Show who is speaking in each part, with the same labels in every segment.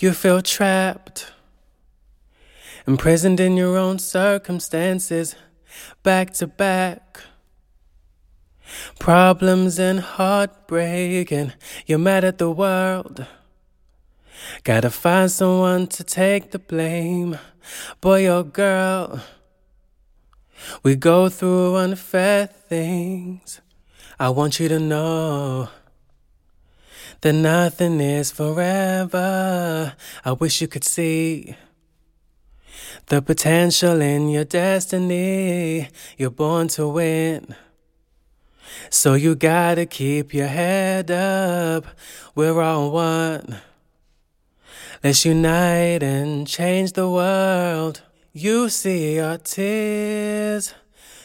Speaker 1: You feel trapped, imprisoned in your own circumstances, back to back. Problems and heartbreak, and you're mad at the world. Gotta find someone to take the blame, boy or girl. We go through unfair things. I want you to know that nothing is forever. I wish you could see the potential in your destiny. You're born to win. So you gotta keep your head up. We're all one. Let's unite and change the world. You see our tears.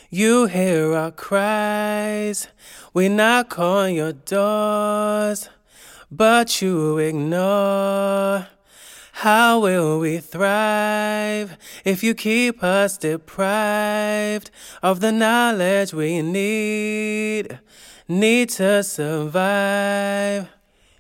Speaker 1: You hear our cries. We knock on your doors, but you ignore. How will we thrive if you keep us deprived of the knowledge we need, need to survive?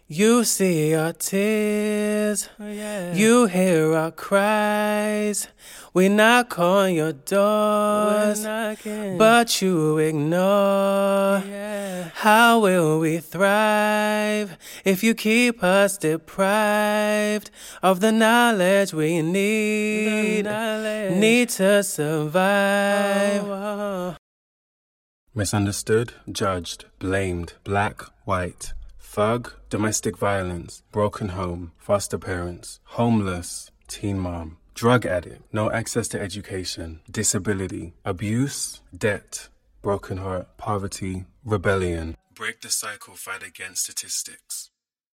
Speaker 1: You see our tears,
Speaker 2: Oh, yeah.
Speaker 1: you hear our cries. We knock on your doors,
Speaker 2: knocking.
Speaker 1: but you ignore.
Speaker 2: Yeah.
Speaker 1: How will we thrive if you keep us deprived of the knowledge we need,
Speaker 2: knowledge.
Speaker 1: need to survive?
Speaker 2: Oh, oh.
Speaker 3: Misunderstood, judged, blamed, black, white, thug, domestic violence, broken home, foster parents, homeless, teen mom, drug addict, no access to education, disability, abuse, debt, broken heart, poverty, rebellion. Break the cycle, fight against statistics.